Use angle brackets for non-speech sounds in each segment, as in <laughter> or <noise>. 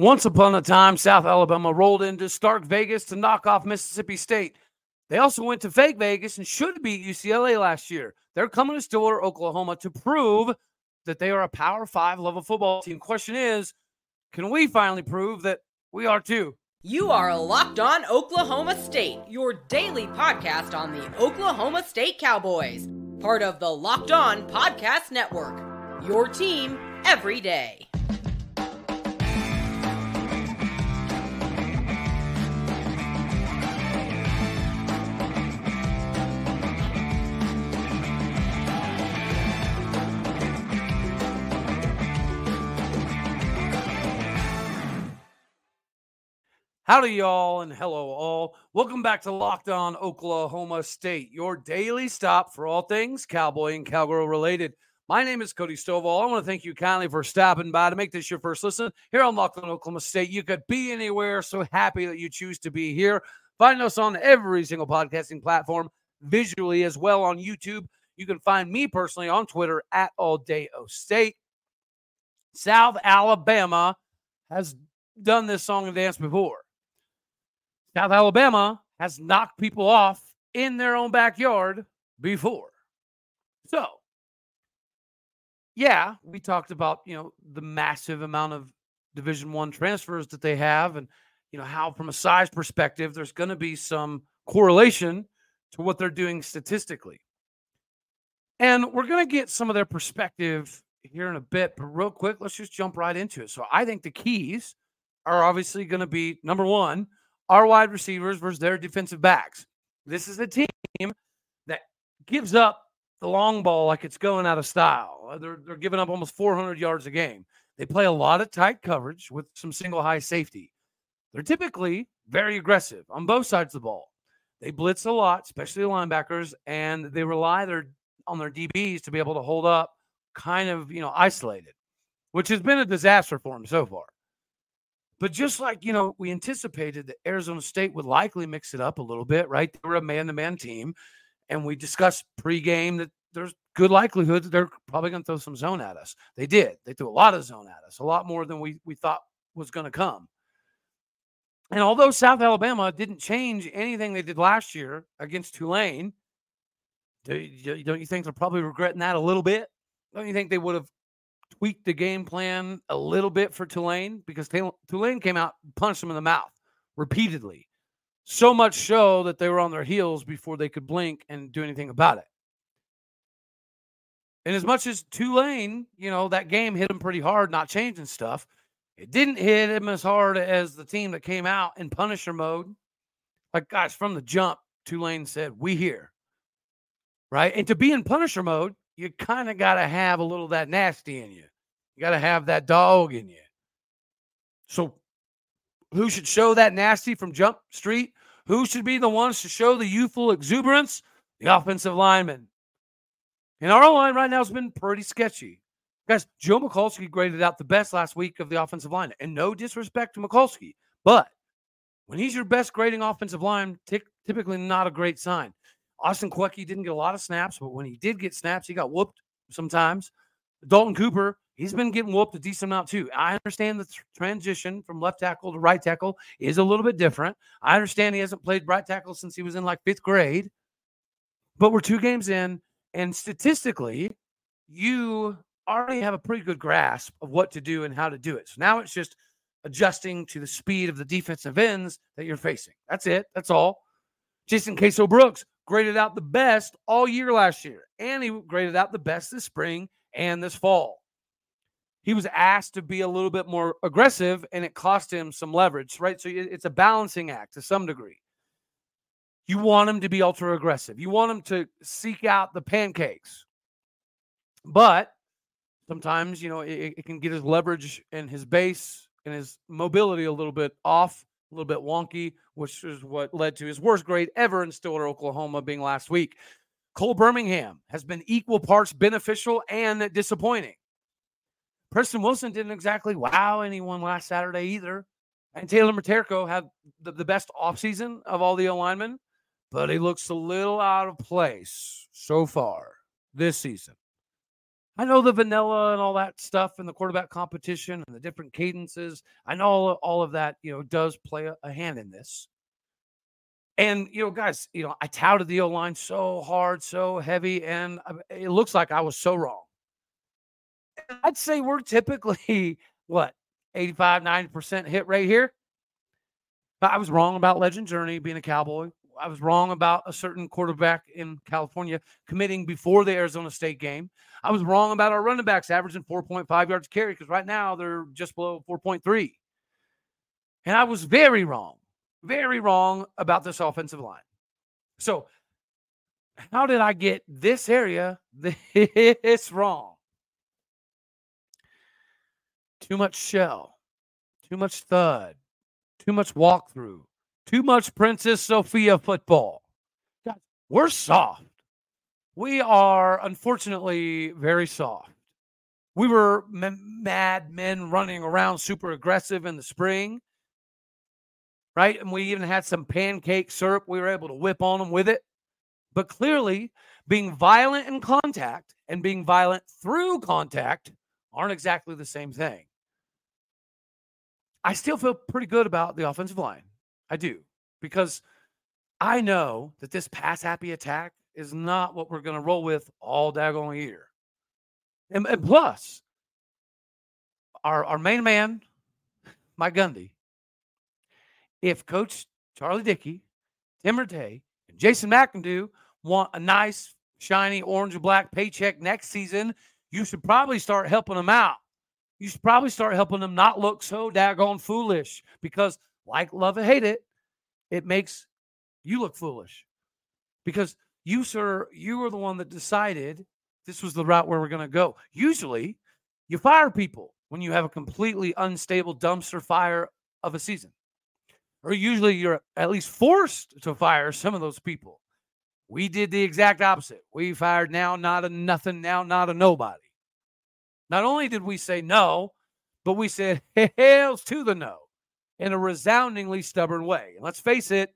Once upon a time, South Alabama rolled into Stark Vegas to knock off Mississippi State. They also went to fake Vegas and should beat UCLA last year. They're coming to Stillwater, Oklahoma to prove that they are a Power Five level football team. Question is, can we finally prove that we are too? You are Locked On Oklahoma State, your daily podcast on the Oklahoma State Cowboys, part of the Locked On Podcast Network. Your team every day. Howdy, y'all, and hello, all. Welcome back to Locked On Oklahoma State, your daily stop for all things cowboy and cowgirl related. My name is Cody Stovall. I want to thank you kindly for stopping by to make this your first listen here on Locked On Oklahoma State. You could be anywhere, so happy that you choose to be here. Find us on every single podcasting platform, visually as well on YouTube. You can find me personally on Twitter at All Day O State. South Alabama has done this song and dance before. South Alabama has knocked people off in their own backyard before. So, yeah, we talked about, you know, the massive amount of Division 1 transfers that they have and you know how from a size perspective there's going to be some correlation to what they're doing statistically. And we're going to get some of their perspective here in a bit, but real quick, let's just jump right into it. So, I think the keys are obviously going to be number 1, our wide receivers versus their defensive backs. This is a team that gives up the long ball like it's going out of style. Uh, they're, they're giving up almost 400 yards a game. They play a lot of tight coverage with some single high safety. They're typically very aggressive on both sides of the ball. They blitz a lot, especially the linebackers, and they rely their on their DBs to be able to hold up kind of, you know, isolated, which has been a disaster for them so far. But just like, you know, we anticipated that Arizona State would likely mix it up a little bit, right? They were a man to man team. And we discussed pregame that there's good likelihood that they're probably going to throw some zone at us. They did. They threw a lot of zone at us, a lot more than we, we thought was going to come. And although South Alabama didn't change anything they did last year against Tulane, don't you think they're probably regretting that a little bit? Don't you think they would have tweaked the game plan a little bit for Tulane because Tulane came out and punched them in the mouth repeatedly. So much so that they were on their heels before they could blink and do anything about it. And as much as Tulane, you know, that game hit them pretty hard, not changing stuff, it didn't hit them as hard as the team that came out in Punisher mode. Like, guys, from the jump, Tulane said, We here. Right. And to be in Punisher mode, you kind of got to have a little that nasty in you. You got to have that dog in you. So, who should show that nasty from Jump Street? Who should be the ones to show the youthful exuberance? The offensive lineman. And our line right now has been pretty sketchy. Guys, Joe Michalski graded out the best last week of the offensive line. And no disrespect to Michalski, but when he's your best grading offensive line, t- typically not a great sign. Austin Kweke didn't get a lot of snaps, but when he did get snaps, he got whooped sometimes. Dalton Cooper, he's been getting whooped a decent amount too. I understand the transition from left tackle to right tackle is a little bit different. I understand he hasn't played right tackle since he was in like fifth grade, but we're two games in, and statistically, you already have a pretty good grasp of what to do and how to do it. So now it's just adjusting to the speed of the defensive ends that you're facing. That's it. That's all. Jason Queso Brooks, graded out the best all year last year, and he graded out the best this spring and this fall. He was asked to be a little bit more aggressive, and it cost him some leverage, right? So it's a balancing act to some degree. You want him to be ultra aggressive, you want him to seek out the pancakes, but sometimes, you know, it, it can get his leverage and his base and his mobility a little bit off a little bit wonky, which is what led to his worst grade ever in Stillwater, Oklahoma, being last week. Cole Birmingham has been equal parts beneficial and disappointing. Preston Wilson didn't exactly wow anyone last Saturday either. And Taylor Miterko had the, the best offseason of all the alignment, but he looks a little out of place so far this season. I know the vanilla and all that stuff and the quarterback competition and the different cadences. I know all, all of that, you know, does play a, a hand in this. And, you know, guys, you know, I touted the O line so hard, so heavy, and it looks like I was so wrong. I'd say we're typically <laughs> what 85, 90% hit rate here. But I was wrong about Legend Journey being a cowboy. I was wrong about a certain quarterback in California committing before the Arizona State game. I was wrong about our running backs averaging 4.5 yards carry because right now they're just below 4.3. And I was very wrong, very wrong about this offensive line. So, how did I get this area <laughs> this wrong? Too much shell, too much thud, too much walkthrough, too much Princess Sophia football. We're soft. We are unfortunately very soft. We were m- mad men running around super aggressive in the spring, right? And we even had some pancake syrup. We were able to whip on them with it. But clearly, being violent in contact and being violent through contact aren't exactly the same thing. I still feel pretty good about the offensive line. I do because I know that this pass happy attack is not what we're going to roll with all daggone year. And, and, plus, our, our main man, Mike Gundy, if Coach Charlie Dickey, Tim Rattay, and Jason McEndoo want a nice, shiny orange and black paycheck next season, you should probably start helping them out. You should probably start helping them not look so daggone foolish because, like, love it, hate it, it makes you look foolish because you, sir, you are the one that decided this was the route where we're going to go. Usually, you fire people when you have a completely unstable dumpster fire of a season. Or usually you're at least forced to fire some of those people. We did the exact opposite. We fired now, not a nothing, now, not a nobody. Not only did we say no, but we said hells to the no in a resoundingly stubborn way. And let's face it,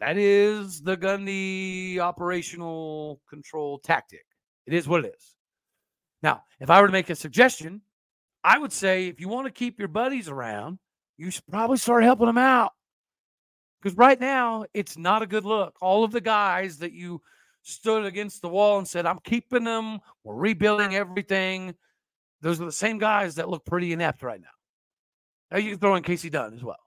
that is the Gundy operational control tactic. It is what it is. Now, if I were to make a suggestion, I would say if you want to keep your buddies around, you should probably start helping them out. Because right now, it's not a good look. All of the guys that you stood against the wall and said, I'm keeping them, we're rebuilding everything. Those are the same guys that look pretty inept right now. You can throw in Kasey Dunn as well.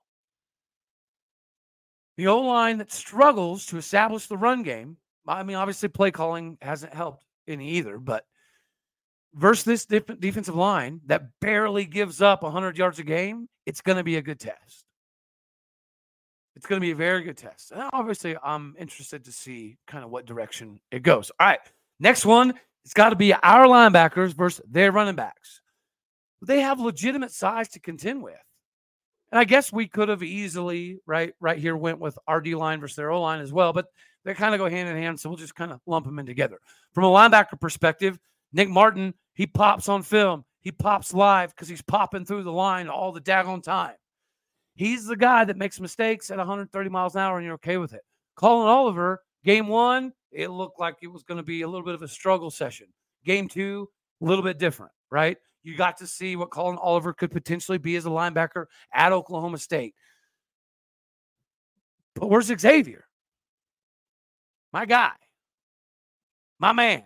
The O line that struggles to establish the run game. I mean, obviously, play calling hasn't helped any either, but versus this def- defensive line that barely gives up 100 yards a game, it's going to be a good test. It's going to be a very good test. And obviously, I'm interested to see kind of what direction it goes. All right. Next one, it's got to be our linebackers versus their running backs. They have legitimate size to contend with. And I guess we could have easily, right, right here went with our D line versus their O line as well, but they kind of go hand in hand. So we'll just kind of lump them in together. From a linebacker perspective, Nick Martin, he pops on film. He pops live because he's popping through the line all the daggone time. He's the guy that makes mistakes at 130 miles an hour and you're okay with it. Colin Oliver, game one, it looked like it was going to be a little bit of a struggle session. Game two, a little bit different, right? You got to see what Colin Oliver could potentially be as a linebacker at Oklahoma State. But where's Xavier? My guy, my man,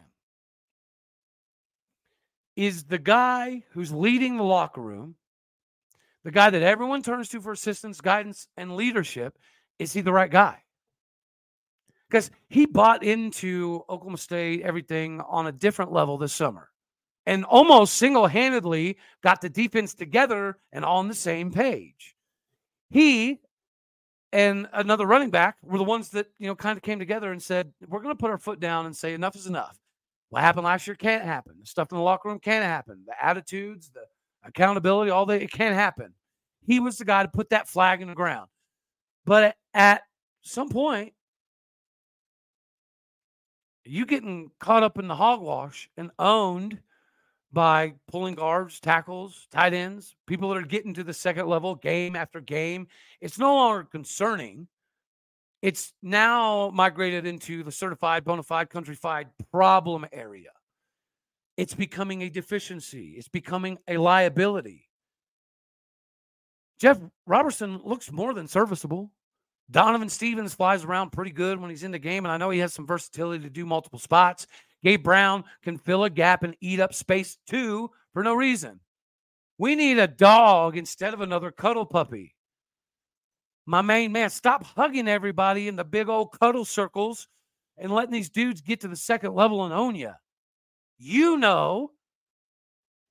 is the guy who's leading the locker room, the guy that everyone turns to for assistance, guidance, and leadership. Is he the right guy? Because he bought into Oklahoma State, everything on a different level this summer and almost single handedly got the defense together and on the same page. He and another running back were the ones that, you know, kind of came together and said, we're going to put our foot down and say enough is enough. What happened last year can't happen. The stuff in the locker room can't happen. The attitudes, the accountability, all that, it can't happen. He was the guy to put that flag in the ground. But at some point, you getting caught up in the hogwash and owned – by pulling guards, tackles, tight ends, people that are getting to the second level game after game. It's no longer concerning. It's now migrated into the certified, bona fide, countrified problem area. it's becoming a deficiency, it's becoming a liability. Jeff Robertson looks more than serviceable. Donovan Stevens flies around pretty good when he's in the game, and I know he has some versatility to do multiple spots. Gabe Brown can fill a gap and eat up space too for no reason. We need a dog instead of another cuddle puppy. My main man, stop hugging everybody in the big old cuddle circles and letting these dudes get to the second level and own you. You know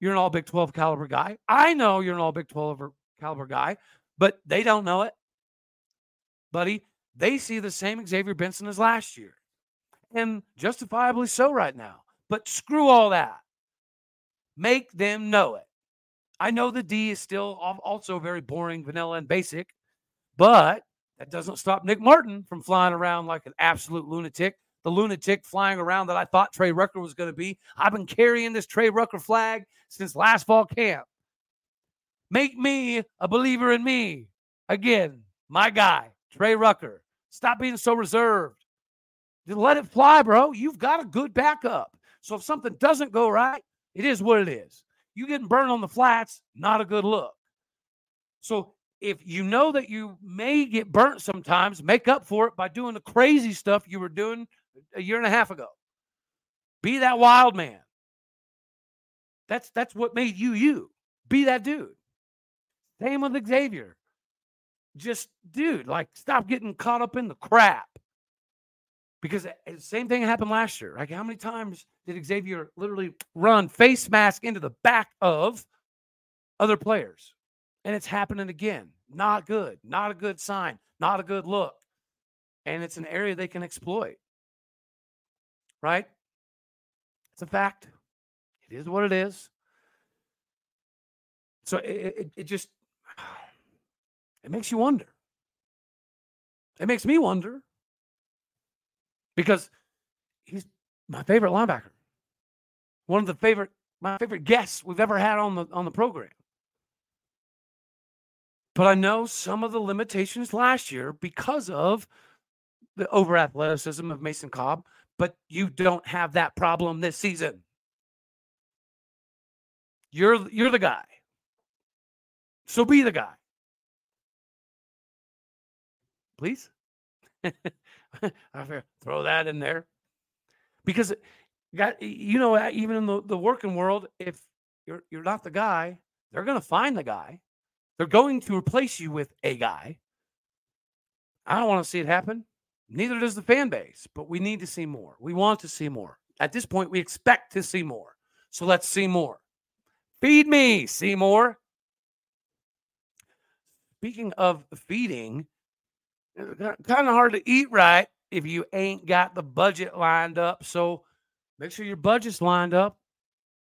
you're an all Big 12 caliber guy. I know you're an all Big 12 caliber guy, but they don't know it. Buddy, they see the same Xavier Benson as last year. And justifiably so right now. But screw all that. Make them know it. I know the D is still also very boring, vanilla, and basic, but that doesn't stop Nick Martin from flying around like an absolute lunatic. The lunatic flying around that I thought Trey Rucker was going to be. I've been carrying this Trey Rucker flag since last fall camp. Make me a believer in me. Again, my guy, Trey Rucker. Stop being so reserved. Let it fly, bro. You've got a good backup. So if something doesn't go right, it is what it is. You getting burned on the flats, not a good look. So if you know that you may get burnt sometimes, make up for it by doing the crazy stuff you were doing a year and a half ago. Be that wild man. That's that's what made you you. Be that dude. Same with Xavier. Just dude, like stop getting caught up in the crap. Because the eh, same thing happened last year. Like how many times did Xavier literally run face mask into the back of other players? And it's happening again. Not good. Not a good sign. Not a good look. And it's an area they can exploit. Right? It's a fact. It is what it is. So it, it, it just <sighs> it makes you wonder. It makes me wonder because he's my favorite linebacker. One of the favorite my favorite guests we've ever had on the on the program. But I know some of the limitations last year because of the over athleticism of Mason Cobb, but you don't have that problem this season. You're you're the guy. So be the guy. Please. <laughs> <laughs> throw that in there. Because got you know, even in the, the working world, if you're you're not the guy, they're gonna find the guy. They're going to replace you with a guy. I don't want to see it happen. Neither does the fan base, but we need to see more. We want to see more. At this point, we expect to see more. So let's see more. Feed me, Seymour. Speaking of feeding, kind of hard to eat right if you ain't got the budget lined up. So make sure your budget's lined up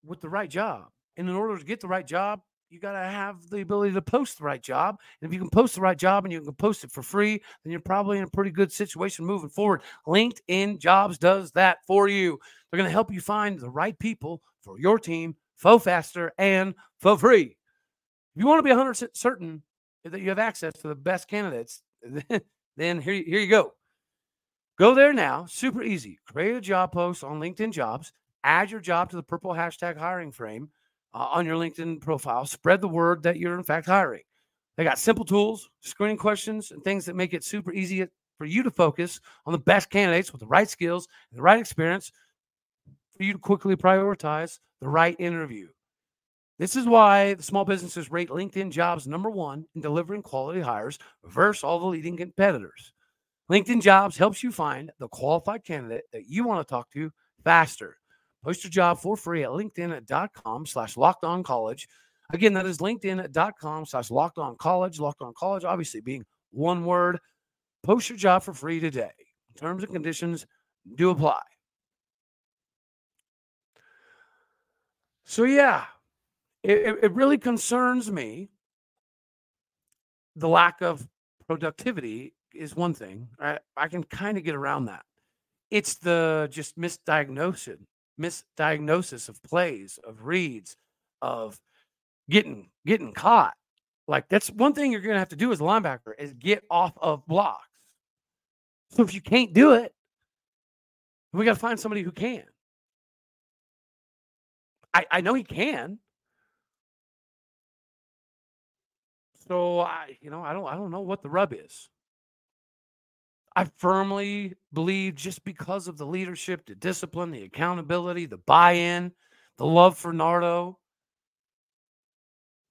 with the right job. And in order to get the right job, you got to have the ability to post the right job. And if you can post the right job and you can post it for free, then you're probably in a pretty good situation moving forward. LinkedIn Jobs does that for you. They're going to help you find the right people for your team, for faster and for free. If you want to be 100% certain that you have access to the best candidates, <laughs> then here, here you go. Go there now. Super easy. Create a job post on LinkedIn Jobs. Add your job to the purple hashtag hiring frame uh, on your LinkedIn profile. Spread the word that you're, in fact, hiring. They got simple tools, screening questions, and things that make it super easy for you to focus on the best candidates with the right skills and the right experience for you to quickly prioritize the right interview. This is why the small businesses rate LinkedIn jobs number one in delivering quality hires versus all the leading competitors. LinkedIn jobs helps you find the qualified candidate that you want to talk to faster. Post your job for free at linkedin.com slash locked on college. Again, that is linkedin.com slash locked on college. Locked on college, obviously being one word. Post your job for free today. Terms and conditions do apply. So, yeah, it, it really concerns me. The lack of productivity is one thing. I, I can kind of get around that. It's the just misdiagnosis, misdiagnosis of plays, of reads, of getting getting caught. Like that's one thing you're to have to do as a linebacker is get off of blocks. So if you can't do it, we got to find somebody who can. I, I know he can. So I, you know, I don't I don't know what the rub is. I firmly believe just because of the leadership, the discipline, the accountability, the buy-in, the love for Nardo,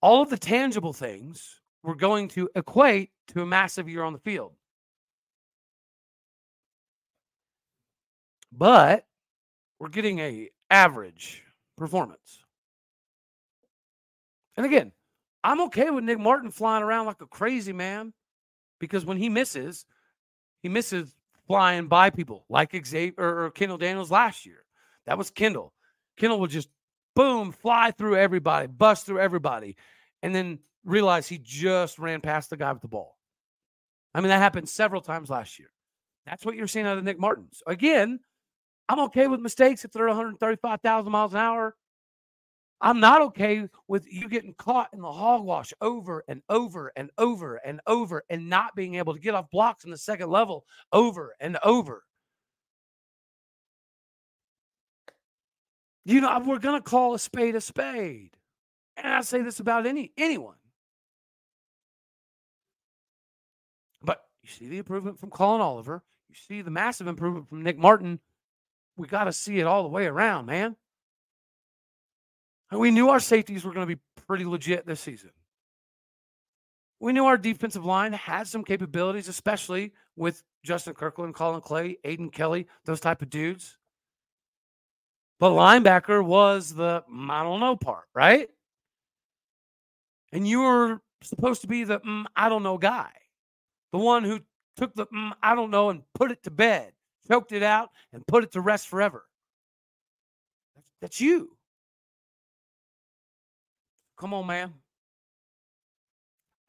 all of the tangible things were going to equate to a massive year on the field. But we're getting a average performance. And again, I'm okay with Nick Martin flying around like a crazy man because when he misses, he misses flying by people like Xavier or Kendall Daniels last year. That was Kendall. Kendall would just boom, fly through everybody, bust through everybody, and then realize he just ran past the guy with the ball. I mean, that happened several times last year. That's what you're seeing out of Nick Martin. So again, I'm okay with mistakes if they're 135,000 miles an hour. I'm not okay with you getting caught in the hogwash over and over and over and over and not being able to get off blocks in the second level over and over. You know, we're going to call a spade a spade. And I say this about any anyone. But you see the improvement from Colin Oliver. You see the massive improvement from Nick Martin. We got to see it all the way around, man. And we knew our safeties were going to be pretty legit this season. We knew our defensive line had some capabilities, especially with Justin Kirkland, Colin Clay, Aiden Kelly, those type of dudes. But linebacker was the I don't know part, right? And you were supposed to be the mm, I don't know guy, the one who took the mm, I don't know and put it to bed, choked it out, and put it to rest forever. That's you. Come on, man.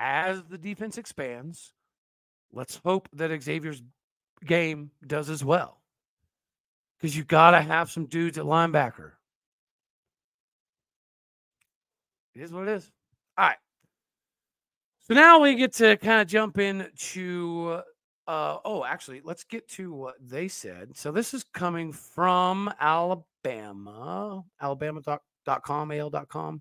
As the defense expands, let's hope that Xavier's game does as well. Because you got to have some dudes at linebacker. It is what it is. All right. So now we get to kind of jump into uh, oh, actually, let's get to what they said. So this is coming from Alabama, alabama.com, al.com.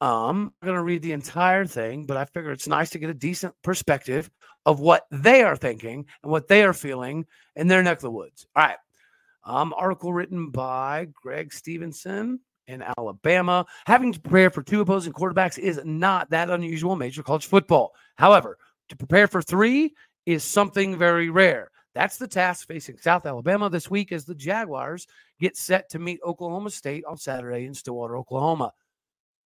Um, I'm going to read the entire thing, but I figure it's nice to get a decent perspective of what they are thinking and what they are feeling in their neck of the woods. All right. Um, article written by Greg Stevenson in Alabama. Having to prepare for two opposing quarterbacks is not that unusual in major college football. However, to prepare for three is something very rare. That's the task facing South Alabama this week as the Jaguars get set to meet Oklahoma State on Saturday in Stillwater, Oklahoma.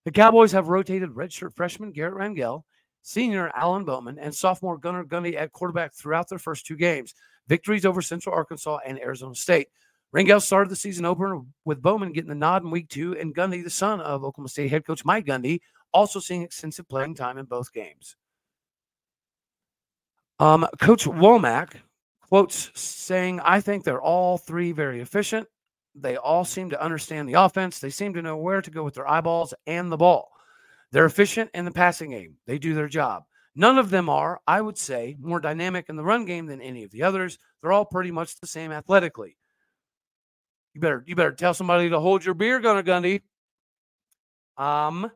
The Cowboys have rotated redshirt freshman Garrett Rangel, senior Alan Bowman, and sophomore Gunnar Gundy at quarterback throughout their first two games. Victories over Central Arkansas and Arizona State. Rangel started the season opener with Bowman getting the nod in week two, and Gundy, the son of Oklahoma State head coach Mike Gundy, also seeing extensive playing time in both games. Um, coach Wommack quotes saying, I think they're all three very efficient. They all seem to understand the offense. They seem to know where to go with their eyeballs and the ball. They're efficient in the passing game. They do their job. None of them are, I would say, more dynamic in the run game than any of the others. They're all pretty much the same athletically. You better you better tell somebody to hold your beer, Gunnar Gundy. Um,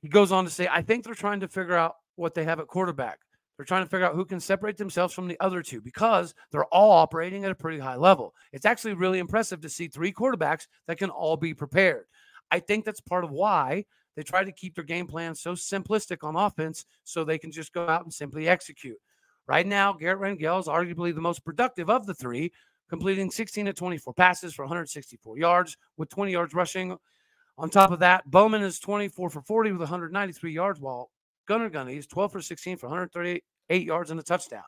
he goes on to say, I think they're trying to figure out what they have at quarterback. They're trying to figure out who can separate themselves from the other two because they're all operating at a pretty high level. It's actually really impressive to see three quarterbacks that can all be prepared. I think that's part of why they try to keep their game plan so simplistic on offense so they can just go out and simply execute. Right now, Garrett Rangel is arguably the most productive of the three, completing 16 to 24 passes for 164 yards with 20 yards rushing. On top of that, Bowman is 24 for 40 with 193 yards, while Gunnar Gundy is 12 for 16 for 138 yards and a touchdown.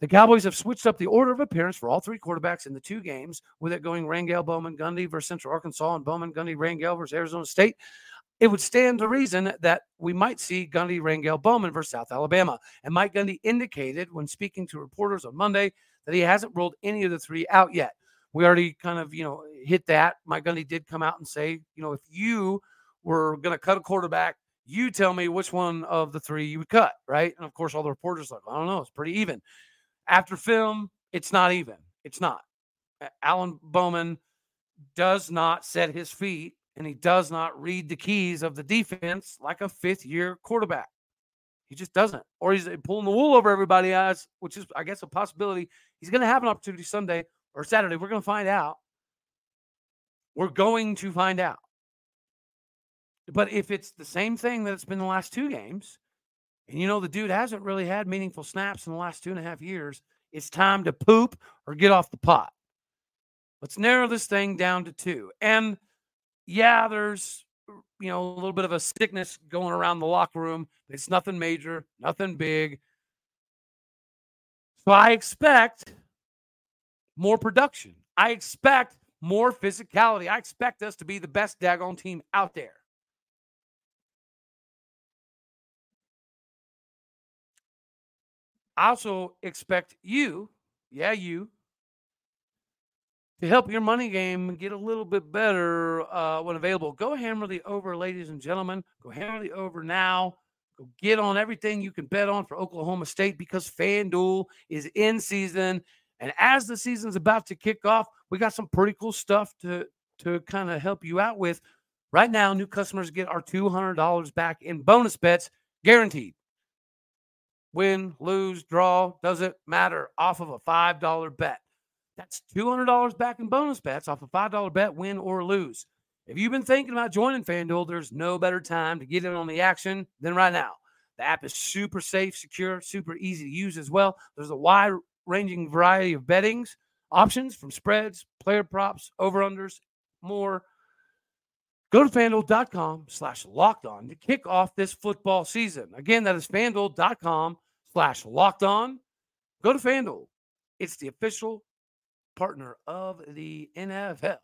The Cowboys have switched up the order of appearance for all three quarterbacks in the two games, with it going Rangel, Bowman, Gundy versus Central Arkansas and Bowman, Gundy, Rangel versus Arizona State. It would stand to reason that we might see Gundy, Rangel, Bowman versus South Alabama. And Mike Gundy indicated when speaking to reporters on Monday that he hasn't ruled any of the three out yet. We already kind of, you know, hit that. Mike Gundy did come out and say, you know, if you were going to cut a quarterback you tell me which one of the three you would cut, right? And of course, all the reporters like, I don't know, it's pretty even. After film, it's not even. It's not. Alan Bowman does not set his feet and he does not read the keys of the defense like a fifth year quarterback. He just doesn't. Or he's uh, pulling the wool over everybody eyes, which is, I guess, a possibility. He's going to have an opportunity Sunday or Saturday. We're going to find out. We're going to find out. But if it's the same thing that it's been the last two games, and you know the dude hasn't really had meaningful snaps in the last two and a half years, it's time to poop or get off the pot. Let's narrow this thing down to two. And yeah, there's you know a little bit of a sickness going around the locker room. It's nothing major, nothing big. So I expect more production. I expect more physicality. I expect us to be the best daggone team out there. I also expect you, yeah, you, to help your money game get a little bit better uh, when available. Go hammer the over, ladies and gentlemen. Go hammer the over now. Go get on everything you can bet on for Oklahoma State because FanDuel is in season. And as the season's about to kick off, we got some pretty cool stuff to, to kind of help you out with. Right now, new customers get our $200 back in bonus bets guaranteed win, lose, draw, doesn't matter off of a $5 bet. That's $200 back in bonus bets off a $5 bet, win or lose. If you've been thinking about joining FanDuel, there's no better time to get in on the action than right now. The app is super safe, secure, super easy to use as well. There's a wide ranging variety of bettings options from spreads, player props, over-unders, more. Go to fanduel.com slash locked on to kick off this football season. Again, that is fanduel.com slash locked on. Go to FanDuel. It's the official partner of the NFL.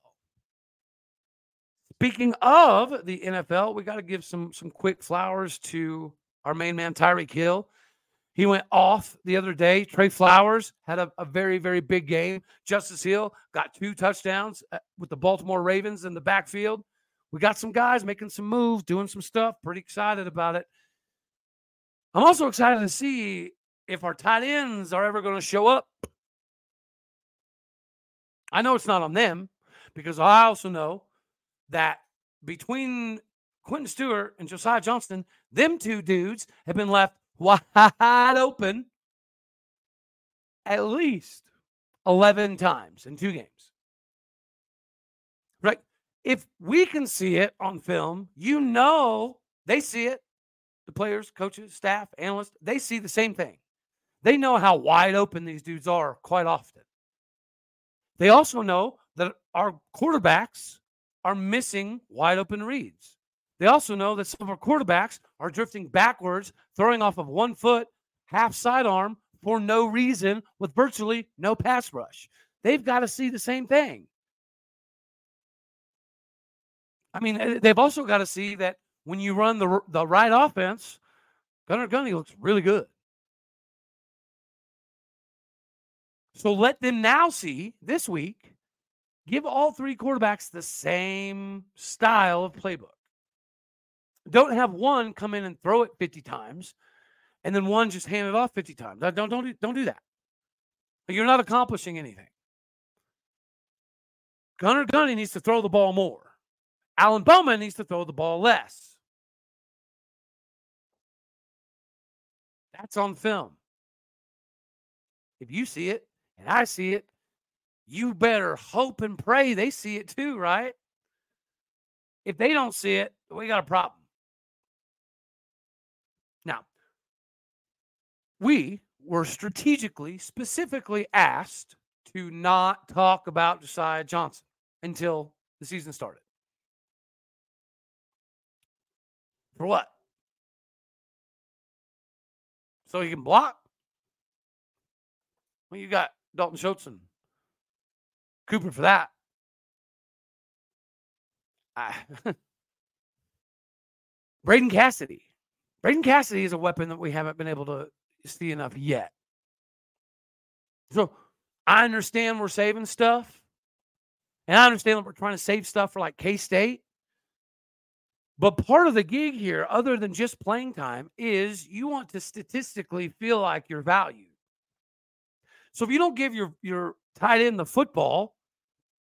Speaking of the NFL, we got to give some some quick flowers to our main man Tyreek Hill. He went off the other day. Trey Flowers had a, a, very, very big game. Justice Hill got two touchdowns uh, with the Baltimore Ravens in the backfield. We got some guys making some moves, doing some stuff. Pretty excited about it. I'm also excited to see if our tight ends are ever going to show up. I know it's not on them because I also know that between Quentin Stewart and Josiah Johnston, them two dudes have been left wide open at least 11 times in two games. If we can see it on film, you know they see it the players, coaches, staff, analysts, they see the same thing. They know how wide open these dudes are quite often. They also know that our quarterbacks are missing wide open reads. They also know that some of our quarterbacks are drifting backwards, throwing off of one foot, half sidearm for no reason with virtually no pass rush. They've got to see the same thing. I mean, eh, they've also got to see that when you run the the right offense, Gunnar Gundy looks really good. So let them now see this week, give all three quarterbacks the same style of playbook. Don't have one come in and throw it 50 times and then one just hand it off 50 times. Don't don't do, don't do that. You're not accomplishing anything. Gunnar Gundy needs to throw the ball more. Alan Bowman needs to throw the ball less. That's on film. If you see it and I see it, you better hope and pray they see it too, right? If they don't see it, we got a problem. Now, we were strategically, specifically asked to not talk about Josiah Johnson until the season started. For what? so he can block. Well, you got Dalton Schultz and Cooper for that. Ah. <laughs> Braden Cassity. Braden Cassity is a weapon that we haven't been able to see enough yet. So I understand we're saving stuff. And I understand that we're trying to save stuff for like K State. But part of the gig here, other than just playing time, is you want to statistically feel like you're valued. So if you don't give your your tight end the football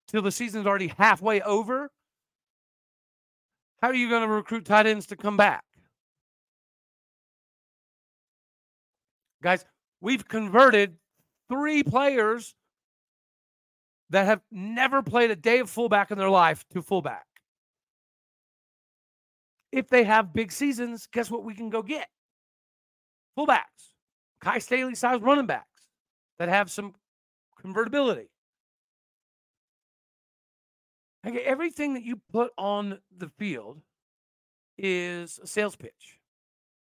till the season's already halfway over, How are you going to recruit tight ends to come back? Guys, we've converted three players that have never played a day of fullback in their life to fullback. If they have big seasons, guess what we can go get? Fullbacks, Kai Staley size running backs that have some convertibility. Okay, everything that you put on the field is a sales pitch.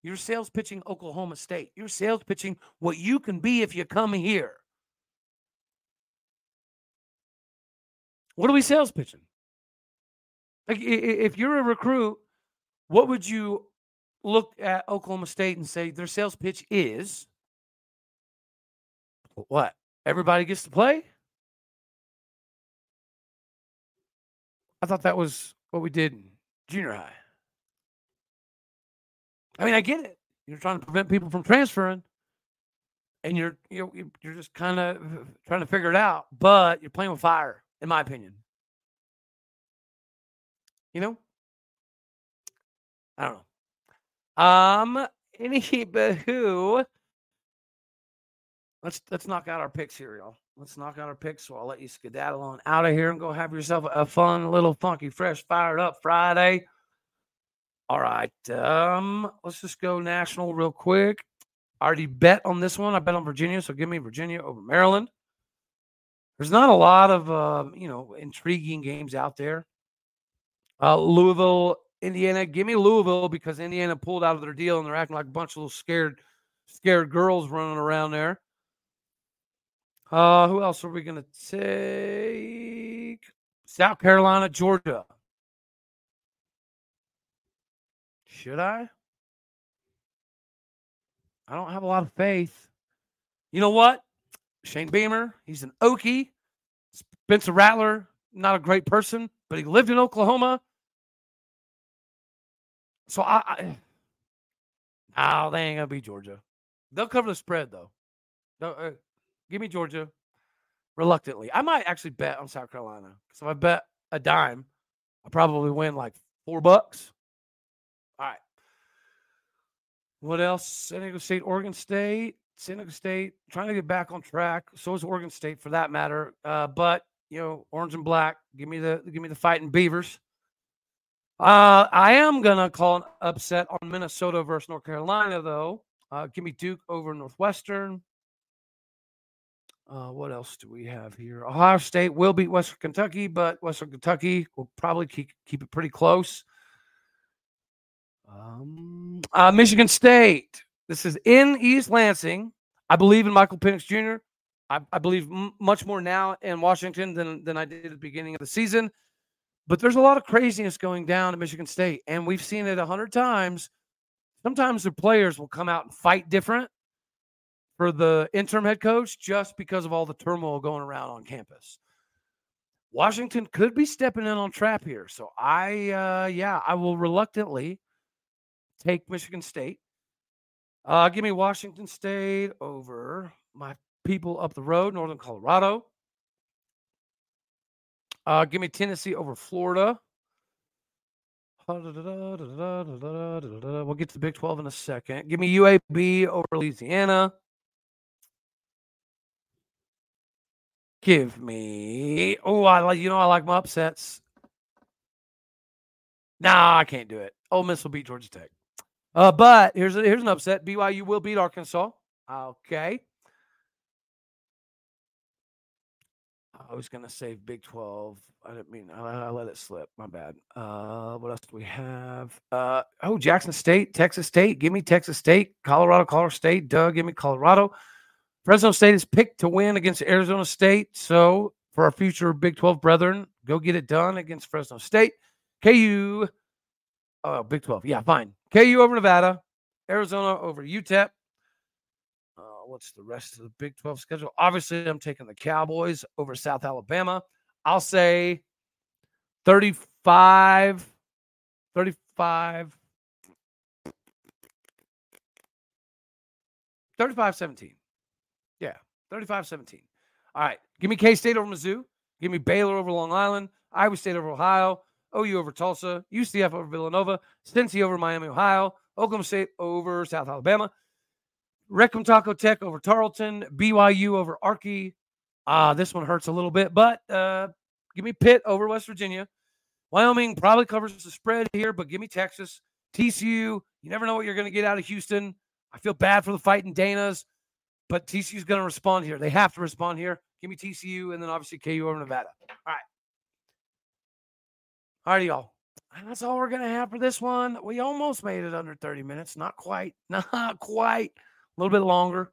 You're sales pitching Oklahoma State. You're sales pitching what you can be if you come here. What are we sales pitching? Like, if you're a recruit, what would you look at Oklahoma State and say their sales pitch is what? Everybody gets to play? I thought that was what we did in junior high. I mean, I get it. You're trying to prevent people from transferring, and you're you're you're just kind of <laughs> trying to figure it out. But you're playing with fire, in my opinion. You know, I don't know. Um, <laughs> anywho, let's let's knock out our picks here, y'all. Let's knock out our picks. So I'll let you skedaddle on out of here and go have yourself a fun, little funky, fresh, fired up Friday. All right. Um, let's just go national real quick. I already bet on this one. I bet on Virginia, so give me Virginia over Maryland. There's not a lot of uh, you know intriguing games out there. Uh, Louisville, Indiana. Give me Louisville because Indiana pulled out of their deal and they're acting like a bunch of little scared, scared girls running around there. Uh, who else are we going to take? South Carolina, Georgia. Should I? I don't have a lot of faith. You know what? Shane Beamer, he's an Okie. Spencer Rattler, not a great person, but he lived in Oklahoma. So I, I <sighs> no, they ain't gonna be Georgia. They'll cover the spread though. Uh, give me Georgia reluctantly. I might actually bet on South Carolina. So if I bet a dime, I probably win like four bucks. All right. What else? San Diego State, Oregon State, San Diego State trying to get back on track. So is Oregon State for that matter. Uh, but you know, orange and black. Give me the give me the fighting Beavers. Uh, I am gonna call an upset on Minnesota versus North Carolina, though. Uh, give me Duke over Northwestern. Uh, what else do we have here? Ohio State will beat Western Kentucky, but Western Kentucky will probably keep, keep it pretty close. Um, uh, Michigan State. This is in East Lansing. I believe in Michael Penix Jr. I, I believe m- much more now in Washington than, than I did at the beginning of the season. But there's a lot of craziness going down at Michigan State, and we've seen it a hundred times. Sometimes the players will come out and fight different for the interim head coach just because of all the turmoil going around on campus. Washington could be stepping in on trap here. So I, uh, yeah, I will reluctantly take Michigan State. Uh, give me Washington State over my people up the road, Northern Colorado. Uh, give me Tennessee over Florida. We'll get to the Big 12 in a second. Give me UAB over Louisiana. Give me. Oh, I like you know I like my upsets. Nah, I can't do it. Ole Miss will beat Georgia Tech. Uh, but here's a, here's an upset. BYU will beat Arkansas. Okay. I was gonna say Big Twelve. I didn't mean I, I let it slip. My bad. Uh, what else do we have? Uh, oh, Jackson State, Texas State. Give me Texas State. Colorado, Colorado State. Doug, give me Colorado. Fresno State is picked to win against Arizona State. So for our future Big Twelve brethren, go get it done against Fresno State. KU. Oh, Big Twelve. Yeah, fine. KU over Nevada. Arizona over UTEP what's the rest of the Big 12 schedule? Obviously, I'm taking the Cowboys over South Alabama. I'll say 35, 35, 35 17. Yeah, 35 17. All right. Give me K State over Mizzou. Give me Baylor over Long Island. Iowa State over Ohio. OU over Tulsa, UCF over Villanova, Cincy over Miami, Ohio, Oklahoma State over South Alabama, Reclam Taco Tech over Tarleton, BYU over Archie. Ah, this one hurts a little bit, but uh, give me Pitt over West Virginia. Wyoming probably covers the spread here, but give me Texas. TCU, you never know what you're going to get out of Houston. I feel bad for the fighting Danas, but TCU's going to respond here. They have to respond here. Give me TCU and then obviously KU over Nevada. All right. All right, y'all. And that's all we're going to have for this one. We almost made it under 30 minutes. Not quite. <laughs> Not quite. A little bit longer.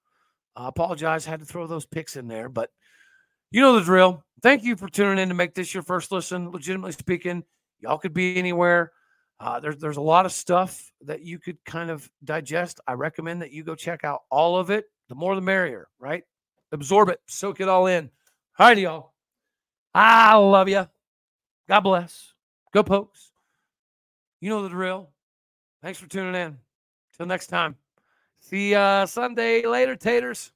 I apologize. Had to throw those picks in there, but you know the drill. Thank you for tuning in to make this your first listen. Legitimately speaking, y'all could be anywhere. Uh, there's there's a lot of stuff that you could kind of digest. I recommend that you go check out all of it. The more the merrier, right? Absorb it, soak it all in. All right, y'all. I love you. God bless. Go pokes. You know the drill. Thanks for tuning in. Till next time. See ya Sunday later, taters.